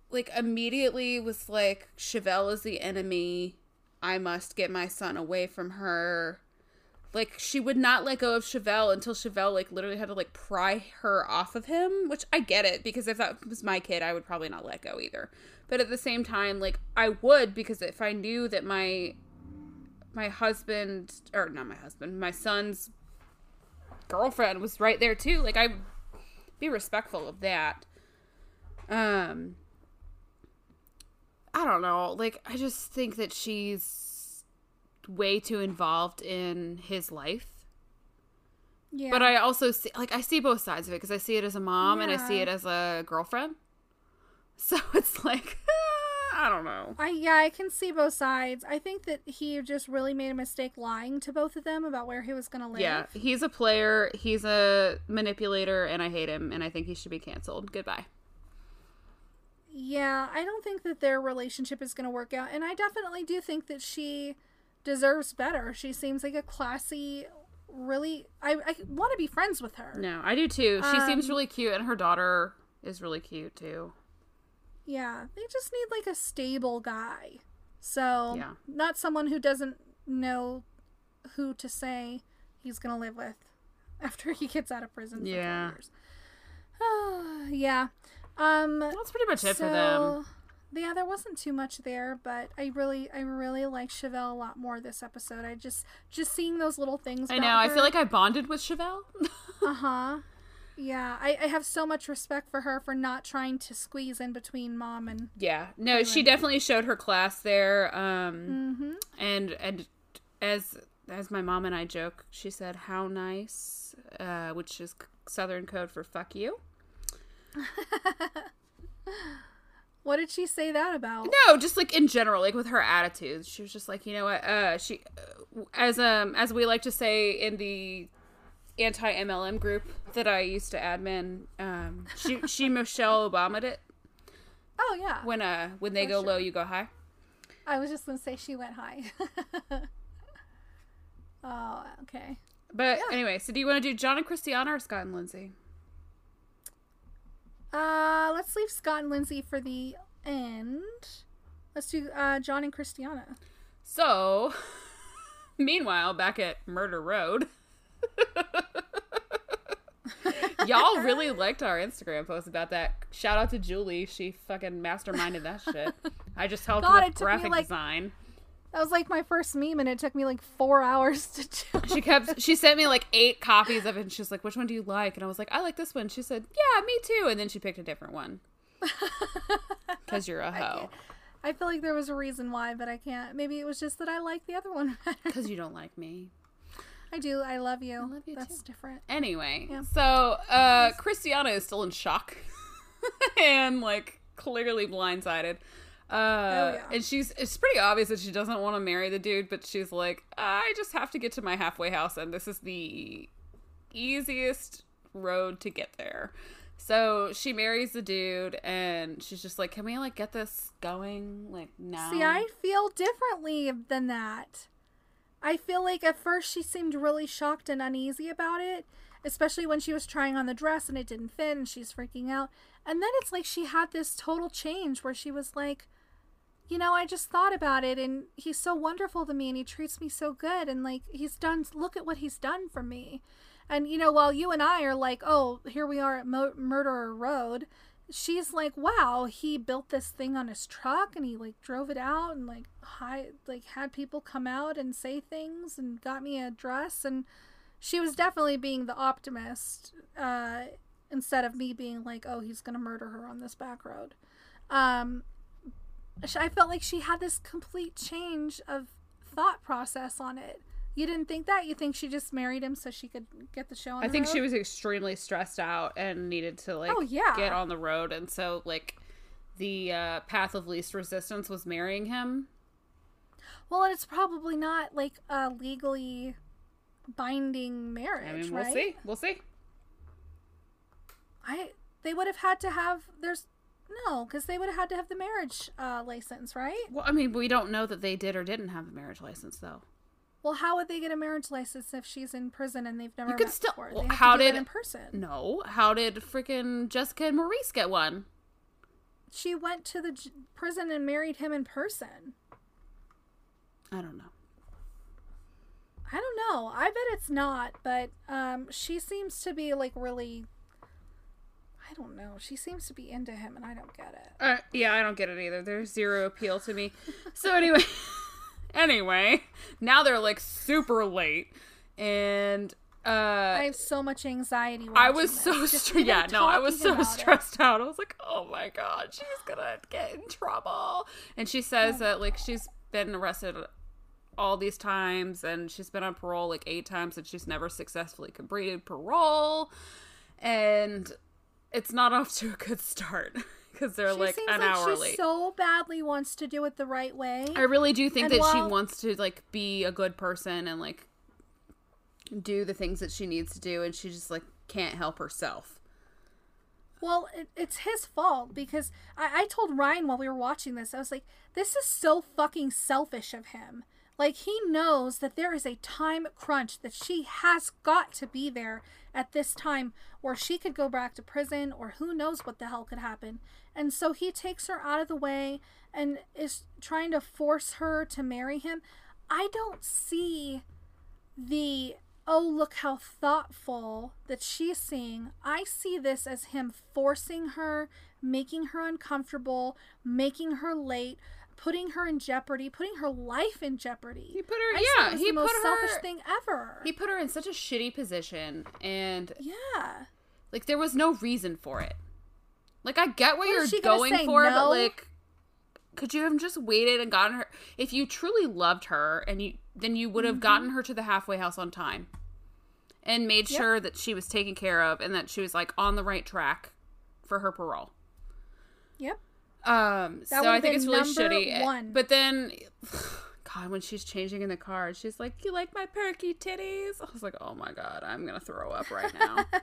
like, immediately was like, Shavel is the enemy. I must get my son away from her. Like, she would not let go of Shavel until Shavel, like, literally had to, like, pry her off of him, which I get it because if that was my kid, I would probably not let go either. But at the same time, like, I would because if I knew that my my husband or not my husband my son's girlfriend was right there too. Like i'd be respectful of that. Um i don't know. Like i just think that she's way too involved in his life. Yeah. but i also see like i see both sides of it because i see it as a mom and i see it as a girlfriend. (laughs) So it's like (laughs) i don't know I yeah, I can see both sides. I think that he just really made a mistake lying to both of them about where he was going to live. Yeah, he's a player, he's a manipulator, and I hate him, and I think he should be canceled. Goodbye. Yeah, I don't think that their relationship is going to work out. And I definitely do think that she deserves better. She seems like a classy, really. I, I want to be friends with her. No, I do too. She seems Um, really cute, and her daughter is really cute too. Yeah, they just need like a stable guy. So, Yeah. not someone who doesn't know who to say he's going to live with (laughs) after he gets out of prison for Yeah. 12 years. (sighs) yeah. Um That's pretty much it for them. Yeah, there wasn't too much there, but I really, I really like Shavel a lot more this episode. I just, just seeing those little things. I know. I feel like I bonded with Shavel. (laughs) uh huh. Yeah, I, I have so much respect for her for not trying to squeeze in between mom and. yeah. No, she definitely showed her class there. Um, Mm-hmm. and and as as my mom and I joke, she said, "How nice," uh, which is Southern code for "fuck you." (laughs) What did she say that about? No, just like in general, like with her attitude, she was just like, you know what? Uh, she, uh, as um as we like to say in the anti MLM group that I used to admin, um, she she (laughs) Michelle Obama'd it Oh yeah, when uh when they For go sure. low, you go high. I was just gonna say she went high. (laughs) oh, okay. But anyway, so do you want to do John and Christiana or Scott and Lindsay? Uh, let's leave Scott and Lindsay for the end. Let's do uh, John and Christiana. So, (laughs) meanwhile, back at Murder Road. (laughs) Y'all really liked our Instagram post about that. Shout out to Julie. She fucking masterminded that shit. I just helped God, with graphic like- design. That was like my first meme, and it took me like four hours to do. (laughs) She kept she sent me like eight copies of it and she's like, Which one do you like? And I was like, I like this one. She said, Yeah, me too. And then she picked a different one. (laughs) Because you're a hoe. I feel like there was a reason why, but I can't. Maybe it was just that I like the other one. Because you don't like me. I do. I love you. I love you That's too. different. Anyway, Yeah. so uh Christiana is still in shock (laughs) and like clearly blindsided. Uh Oh, yeah. and she's it's pretty obvious that she doesn't want to marry the dude, but she's like, I just have to get to my halfway house and this is the easiest road to get there. So she marries the dude and she's just like, Can we like get this going? Like now. See, I feel differently than that. I feel like at first she seemed really shocked and uneasy about it, especially when she was trying on the dress and it didn't fit and she's freaking out. And then it's like she had this total change where she was like, you know, I just thought about it and he's so wonderful to me and he treats me so good and like he's done, look at what he's done for me. And you know, while you and I are like, oh, here we are at Mo- Murderer Road, she's like, wow, he built this thing on his truck and he like drove it out and like hi like had people come out and say things and got me a dress and she was definitely being the optimist uh instead of me being like, oh, he's gonna murder her on this back road. Um, I felt like she had this complete change of thought process on it. You didn't think that? You think she just married him so she could get the show on I think road? she was extremely stressed out and needed to like Oh, yeah. get on the road and so like the uh, path of least resistance was marrying him. Well, and it's probably not like a legally binding marriage, I mean, we'll right? see. We'll see. I they would have had to have there's no because they would have had to have the marriage uh, license, right? Well, I mean, we don't know that they did or didn't have the marriage license though. Well, how would they get a marriage license if she's in prison and they've never You could met still- well, how to did- in person? No, how did freaking Jessica and Maurice get one? She went to the j- prison and married him in person. I don't know. I don't know. I bet it's not, but um, she seems to be like really. I don't know. She seems to be into him, and I don't get it. Uh, yeah, I don't get it either. There's zero appeal to me. So anyway, (laughs) anyway, (laughs) now they're like super late, and uh, I have so much anxiety. I was this. so stre- yeah, no, I was so about it. stressed out. I was like, oh my god, she's gonna get in trouble. And she says Oh that like she's been arrested all these times, and she's been on parole like eight times, and she's never successfully completed parole, and it's not off to a good start (laughs) because they're She like seems an like hour she late. so badly wants to do it the right way. I really do think And that she wants to like be a good person and like do the things that she needs to do, and she just like can't help herself. Well, it, it's his fault because I, I told Ryan while we were watching this, I was like, this is so fucking selfish of him. Like, he knows that there is a time crunch that she has got to be there at this time or she could go back to prison or who knows what the hell could happen. And so he takes her out of the way and is trying to force her to marry him. I don't see the oh look how thoughtful that she's seeing i see this as him forcing her making her uncomfortable making her late putting her in jeopardy putting her life in jeopardy He put her- I yeah, he the most her- selfish thing ever He put her in such a shitty position, and yeah like there was no reason for it. Like I get what, What you're going for, but like, could you have just waited and gotten her? If you truly loved her, and you then you would have Mm-hmm. gotten her to the halfway house on time, and made Yep. sure that she was taken care of and that she was like on the right track for her parole. yep Um, That so I think it's really shitty. one. But then, (sighs) God, when she's changing in the car, she's like, "You like my perky titties?" I was like, "Oh my God, I'm gonna throw up right now." (laughs)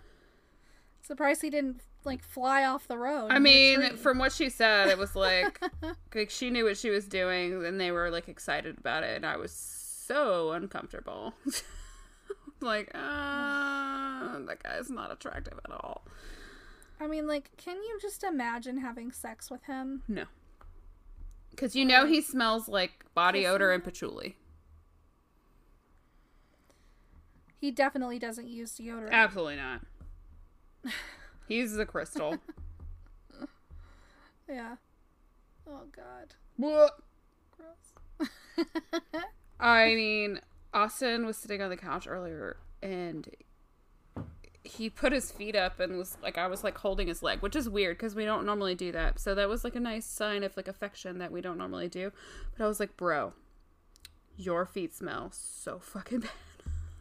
surprised he didn't like fly off the road I mean, from what she said, it was like, (laughs) like she knew what she was doing, and they were like excited about it, and I was so uncomfortable. (laughs) like, uh, that guy's not attractive at all. I mean like can you just imagine having sex with him No, because you know he smells like body odor and patchouli. he definitely doesn't use deodorant Absolutely not. (laughs) He's the crystal. (laughs) yeah oh god What? gross (laughs) I mean, Austin was sitting on the couch earlier and he put his feet up and was like, I was like holding his leg, which is weird because we don't normally do that. So that was like a nice sign of like affection that we don't normally do. But I was like, bro, your feet smell so fucking bad.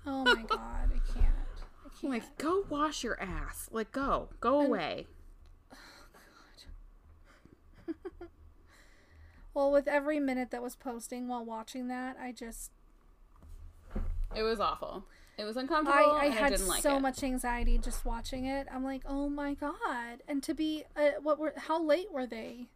Oh my god, I can't. I'm like, go wash your ass. Like, go, go away. (sighs) (laughs) well, with every minute that was posting while watching that, I just It was awful. It was uncomfortable. I, I and had like so it. much anxiety just watching it. I'm like, oh my god! And to be, uh, what were? How late were they?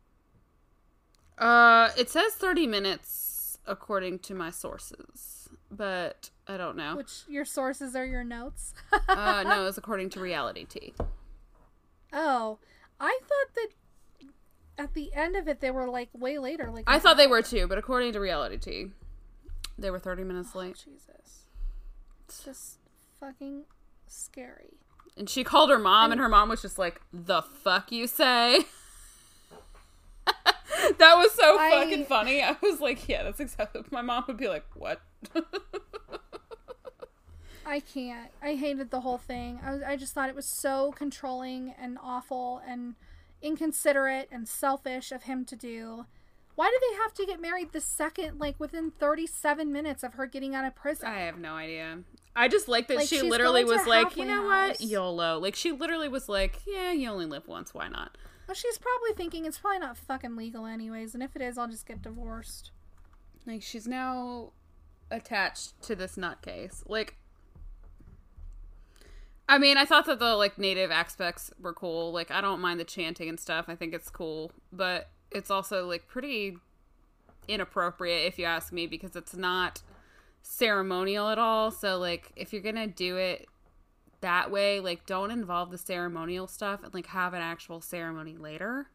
Uh, it says 30 minutes according to my sources, but I don't know. Which your sources are your notes? uh, no, (laughs) it's according to Reality Tea. oh, I thought that at the end of it they were like way later. Like I thought they were too, but according to Reality Tea, they were 30 minutes Oh, late. Jesus, it's just fucking scary. And she called her mom, and her mom was just like, "The fuck you say." (laughs) that was so I- fucking funny. I was like, "Yeah, that's exactly." My mom would be like, "What?" (laughs) I can't. I hated the whole thing. I, was, I just thought it was so controlling and awful and inconsiderate and selfish of him to do. Why do they have to get married the second, like within 37 minutes of her getting out of prison? I have no idea. I just like that Like, she literally was like, you know what. YOLO. Like she literally was like, yeah, you only live once. Why not? Well, she's probably thinking it's probably not fucking legal anyways, and if it is, I'll just get divorced. Like she's now attached to this nutcase. Like I mean, I thought that the like native aspects were cool. Like I don't mind the chanting and stuff. I think it's cool, but it's also like pretty inappropriate if you ask me because it's not ceremonial at all. So like if you're to do it that way, like don't involve the ceremonial stuff and like have an actual ceremony later.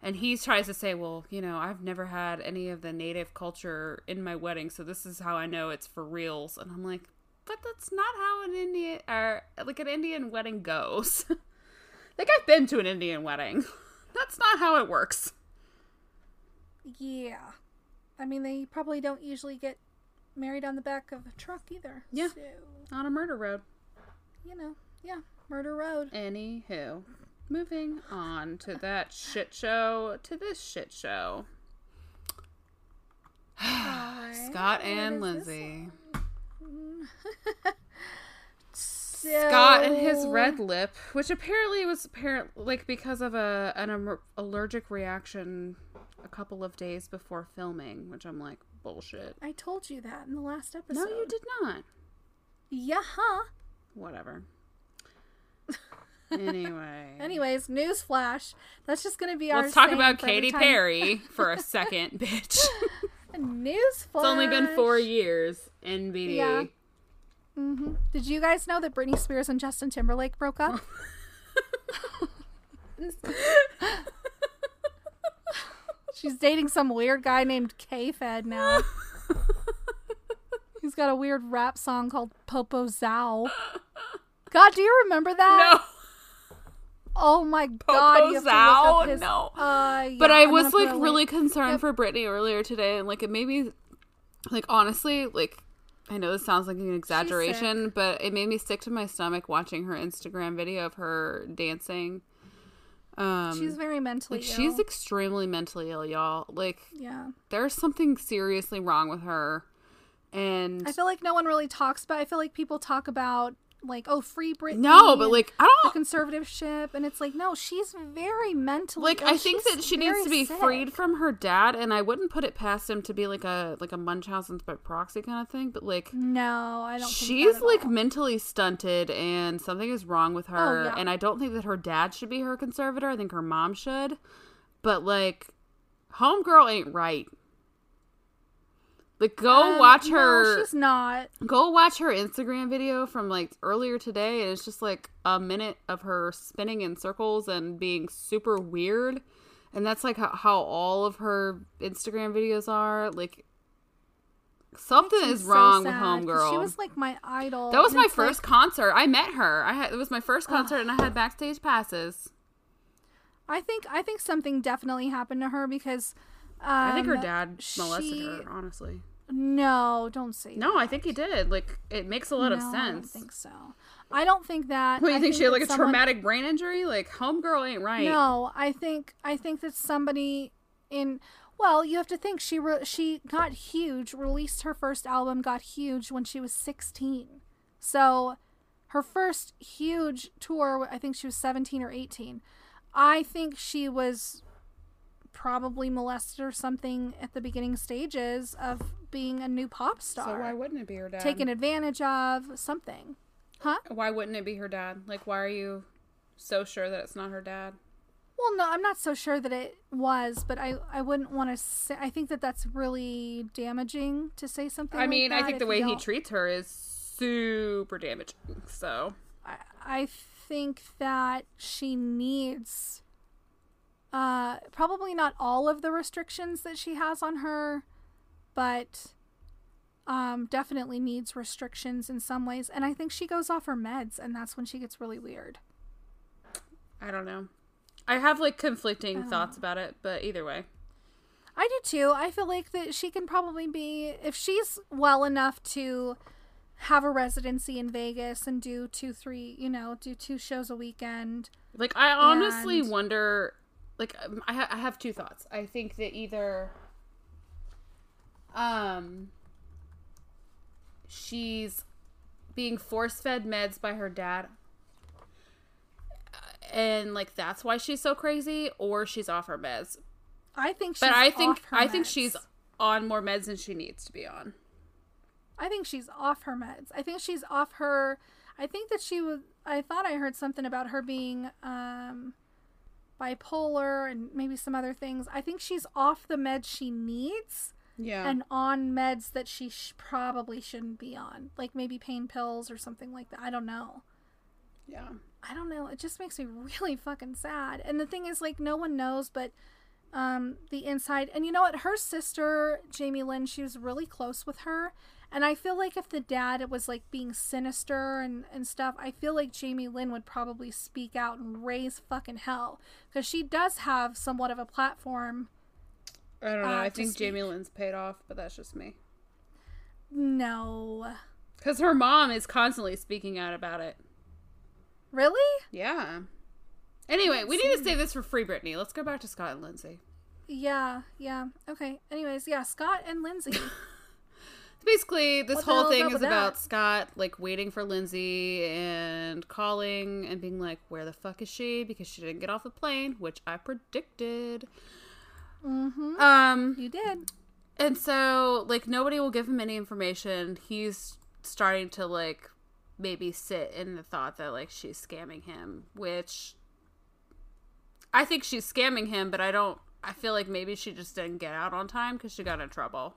And he tries to say, well, you know, I've never had any of the native culture in my wedding, so this is how I know it's for reals. And I'm like, but that's not how an Indian or like an Indian wedding goes. (laughs) like I've been to an Indian wedding. (laughs) That's not how it works. Yeah. I mean, they probably don't usually get married on the back of a truck either. Yeah. So, On a murder road. you know, yeah, Murder Road. Anywho, moving on to that shit show to this shit show. (sighs) Scott and Lindsay. Scott and his red lip, which apparently was apparent like because of a an allergic reaction a couple of days before filming, which I'm like bullshit. I told you that in the last episode. No, you did not. Yeah. huh? Whatever. Anyway, (laughs) Anyways, news flash. That's just gonna be our. let's talk about Katy Perry (laughs) for a second, bitch. (laughs) News flash. It's only been four years. NBD. Yeah. hmm Did you guys know that Britney Spears and Justin Timberlake broke up? (laughs) She's dating some weird guy named K-Fed now. (laughs) He's got a weird rap song called Popo Zao. God, do you remember that? No. Oh my god, to look up his- No. Uh, But I I'm was like really concerned Yep. for Britney earlier today, and like it made me, like honestly, like I know this sounds like an exaggeration, but it made me sick to my stomach watching her Instagram video of her dancing. Um, She's very mentally like she's extremely mentally ill, y'all. Like yeah. there's something seriously wrong with her, and I feel like no one really talks about. I feel like people talk about like, oh, free Britney. no, but like I don't conservatorship, and it's like, no, she's very mentally. like ill. I think She's that she needs to be sick. freed from her dad, and I wouldn't put it past him to be like a like a Munchausen's by proxy kind of thing, but like. No, I don't. think She's like all. mentally stunted and something is wrong with oh, her. Oh, yeah. And I don't think that her dad should be her conservator. I think her mom should. But like, homegirl ain't right. Like, go Um, watch no, her. she's not. go watch her Instagram video from like earlier today, and it's just like a minute of her spinning in circles and being super weird. And that's like how, how all of her Instagram videos are. Like, something is so wrong with sad, homegirl. She was like my idol. That was my it's like- first concert. I met her. I had it was my first concert, and I had backstage passes. I think I think something definitely happened to her because. Um, I think her dad molested she- her. Honestly, No, don't say. no, I think he did. Like it makes a lot no, of sense. I don't think so. I don't think that. What do you I think, she had like a someone- traumatic brain injury? Like homegirl ain't right. No, I think I think that somebody in well, you have to think she re- she got huge, released her first album, got huge when she was 16. So her first huge tour, I think she was 17 or 18. I think she was probably molested or something at the beginning stages of being a new pop star. So why wouldn't it be her dad? taken advantage of something. Huh? Why wouldn't it be her dad? Like, why are you so sure that it's not her dad? Well, no, I'm not so sure that it was, but I, I wouldn't want to say. I think that that's really damaging to say something. I like mean, I think the way he treats her is super damaging. So I, I think that she needs, uh, probably not all of the restrictions that she has on her, but, um, definitely needs restrictions in some ways. And I think she goes off her meds, and that's when she gets really weird. I don't know. I have like conflicting thoughts about it, but either way. I do too. I feel like that she can probably be if she's well enough to have a residency in Vegas and do two, three, you know, do two shows a weekend. Like I honestly And- wonder. Like um, I, ha- I have two thoughts. I think that either, um, she's being force fed meds by her dad, uh, and like that's why she's so crazy, or she's off her meds. I think she's But I think I think meds. she's on more meds than she needs to be on. I think she's off her meds. I think she's off her. I think that she was. I thought I heard something about her being um, bipolar and maybe some other things. I think she's off the meds she needs Yeah. and on meds that she sh- probably shouldn't be on, like maybe pain pills or something like that. I don't know. yeah. I don't know. It just makes me (laughs) really fucking sad. And the thing is, like, no one knows, but um, the inside. And you know what? Her sister, Jamie Lynn, she was really close with her. And I feel like if the dad was like being sinister and, and stuff, I feel like Jamie Lynn would probably speak out and raise fucking hell. Because she does have somewhat of a platform. I don't know. uh, I think speak. Jamie Lynn's paid off, but that's just me. No. Because her mom is constantly speaking out about it. Really? Yeah. Anyway, we need to save this for Free Britney. Let's go back to Scott and Lindsay. Yeah, yeah. Okay. Anyways, yeah, Scott and Lindsay. (laughs) Basically, this whole thing is about that? Scott like waiting for Lindsay and calling and being like, "Where the fuck is she?" Because she didn't get off the plane, which I predicted. mm-hmm. Um, You did. and so like nobody will give him any information. He's starting to like maybe sit in the thought that like she's scamming him, which I think she's scamming him, but I don't. I feel like maybe she just didn't get out on time because she got in trouble.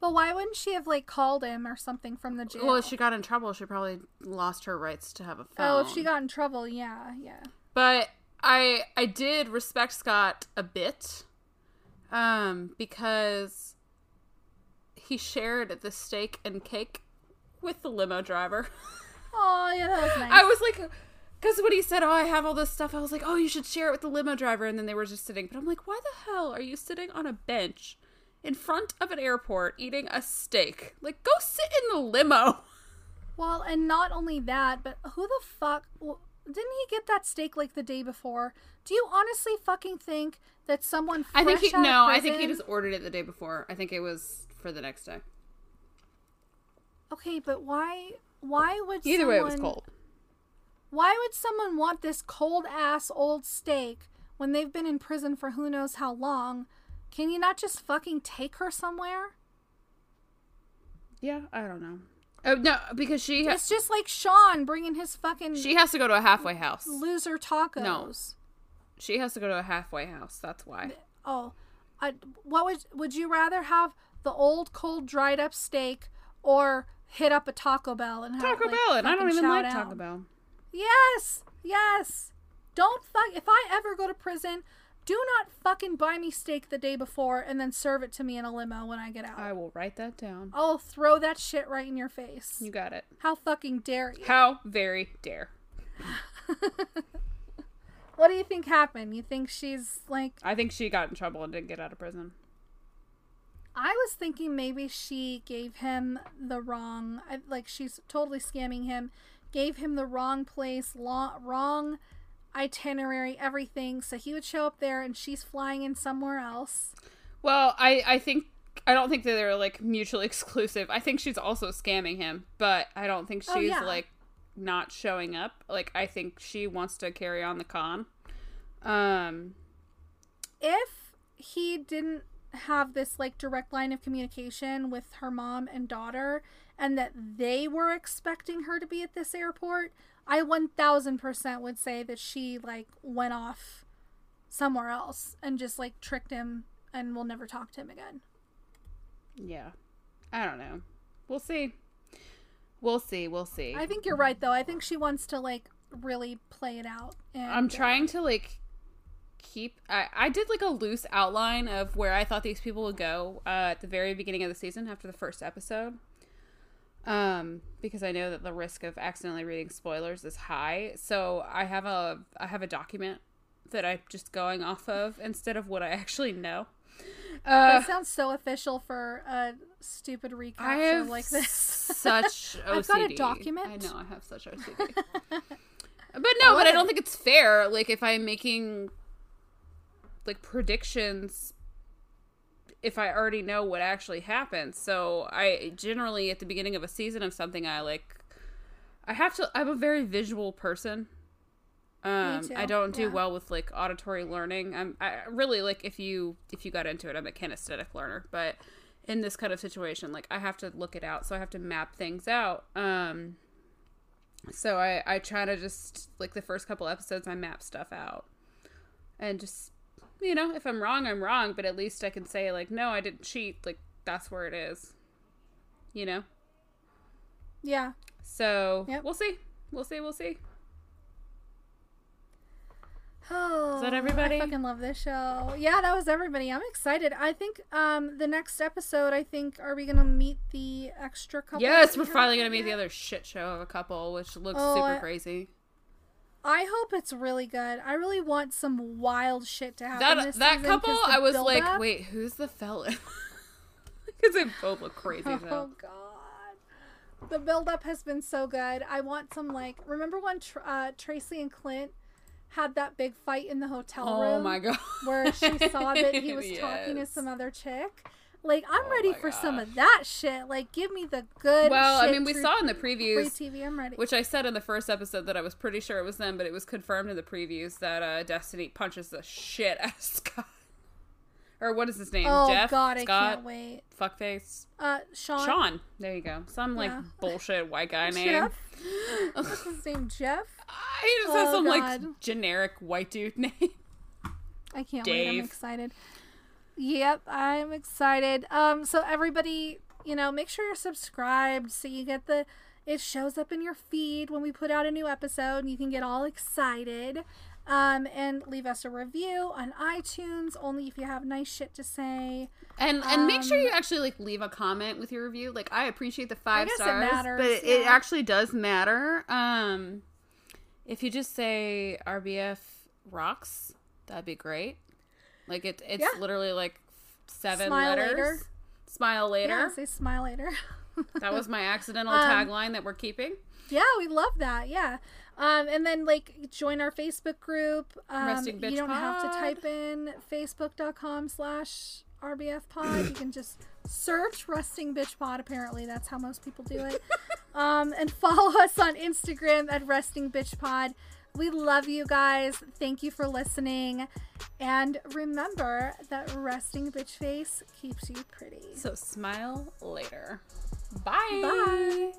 But why wouldn't she have like called him or something from the jail? Well, if she got in trouble, she probably lost her rights to have a phone. oh, if she got in trouble, yeah, yeah. But I I did respect Scott a bit, um, because he shared the steak and cake with the limo driver. (laughs) Oh, yeah, that was nice. I was like, because when he said, "Oh, I have all this stuff," I was like, "Oh, you should share it with the limo driver." And then they were just sitting. But I'm like, why the hell are you sitting on a bench in front of an airport eating a steak? Like, go sit in the limo. (laughs) well, and not only that, but who the fuck? Well, didn't he get that steak like the day before? Do you honestly fucking think that someone? I think he fresh out of no. I think he just ordered it the day before. I think it was for the next day. Okay, but why? Why would Either way, it was cold. Why would someone want this cold ass old steak when they've been in prison for who knows how long? Can you not just fucking take her somewhere? Yeah, I don't know. Oh no, because she ha- It's just like Sean bringing his fucking she has to go to a halfway house. loser tacos. No, she has to go to a halfway house. That's why. Oh, I, what would would you rather have the old cold dried up steak or hit up a Taco Bell and have Taco like, Bell, and I don't fucking even like? Taco Bell. Yes, yes. Don't fuck. If I ever go to prison, do not fucking buy me steak the day before and then serve it to me in a limo when I get out. I will write that down. I'll throw that shit right in your face. You got it. How fucking dare you? How very dare. (laughs) What do you think happened? You think she's like I think she got in trouble and didn't get out of prison. I was thinking maybe she gave him the wrong, like she's totally scamming him, gave him the wrong place, wrong itinerary, everything. So he would show up there and she's flying in somewhere else. Well, I I think I don't think that they're like mutually (laughs) exclusive. I think she's also scamming him, but I don't think she's Oh, yeah. like not showing up. Like I think she wants to carry on the con. Um If he didn't have this like direct line of communication with her mom and daughter and that they were expecting her to be at this airport, I 1000% would say that she like went off somewhere else and just like tricked him and will never talk to him again. yeah. I don't know. We'll see. We'll see. We'll see. I think you're right though. I think she wants to like really play it out. And, I'm uh, trying to like keep I, I did like a loose outline of where I thought these people would go uh, at the very beginning of the season after the first episode. Um, because I know that the risk of accidentally reading spoilers is high. So I have a I have a document that I'm just going off of instead of what I actually know. Uh, that sounds so official for a stupid recap I show have like this. such OCD. (laughs) I've got a document. I know I have such OCD. (laughs) but no, but I don't think it's fair. Like if I'm making like predictions if I already know what actually happens. So I generally at the beginning of a season of something I like I have to I'm a very visual person. Um I don't do yeah. well with like auditory learning. I'm I really like if you if you got into it, I'm a kinesthetic learner, but in this kind of situation, like I have to look it out, so I have to map things out. Um so I I try to just like the first couple episodes I map stuff out. And just you know, if I'm wrong, I'm wrong, but at least I can say like no, I didn't cheat, like that's where it is. You know? yeah. So, Yep. we'll see. We'll see, we'll see. (sighs) Oh, is that everybody? I fucking love this show. Yeah, that was everybody. I'm excited. I think um the next episode, I think, are we gonna meet the extra couple? Yes, we we're finally gonna meet the other shit show of a couple, which looks Oh, super I- crazy. I hope it's really good. I really want some wild shit to happen. That this that couple, I was like, buildup- wait, who's the fella? (laughs) Because they both look crazy. (laughs) Oh god, the buildup has been so good. I want some like. Remember when Tr- uh, Tracy and Clint had that big fight in the hotel room? Oh my god. where she saw that he (laughs) was talking to some other chick. Like I'm Oh ready for some of that shit. Like give me the good. Well, I mean, we saw in the previews, TV. I'm ready. which I said in the first episode that I was pretty sure it was them, but it was confirmed in the previews that uh, Destiny punches the shit (laughs) out of Scott. Or what is his name? oh Jeff? god, I can't wait. Fuckface? Uh, Sean. Sean. There you go. Some like Yeah. bullshit white guy (laughs) (laughs) name. Jeff. What's his name? Jeff. He just has Oh, some God. like generic white dude name. I can't wait. I'm excited. Yep, I'm excited. Um, so everybody, you know, make sure you're subscribed so you get the it shows up in your feed when we put out a new episode and you can get all excited. Um, and leave us a review on iTunes only if you have nice shit to say. And and make sure Um, you actually like leave a comment with your review. Like I appreciate the five guess it stars, matters, but it, it actually does matter. Um, if you just say RBF rocks, that'd be great. Like it, it's Yeah. literally like seven Smile letters. later. Smile later. Yeah, say smile later. (laughs) that was my accidental (laughs) Um, tagline that we're keeping. Yeah, we love that. Yeah. Um, and then like join our Facebook group. Um, Resting Bitch you don't have to type in facebook.com slash RBF pod. you can just search Resting Bitch Pod. Apparently, that's how most people do it. (laughs) um, and follow us on Instagram at Resting Bitch Pod. We love you guys. Thank you for listening. And remember that resting bitch face keeps you pretty. So smile later. Bye. Bye.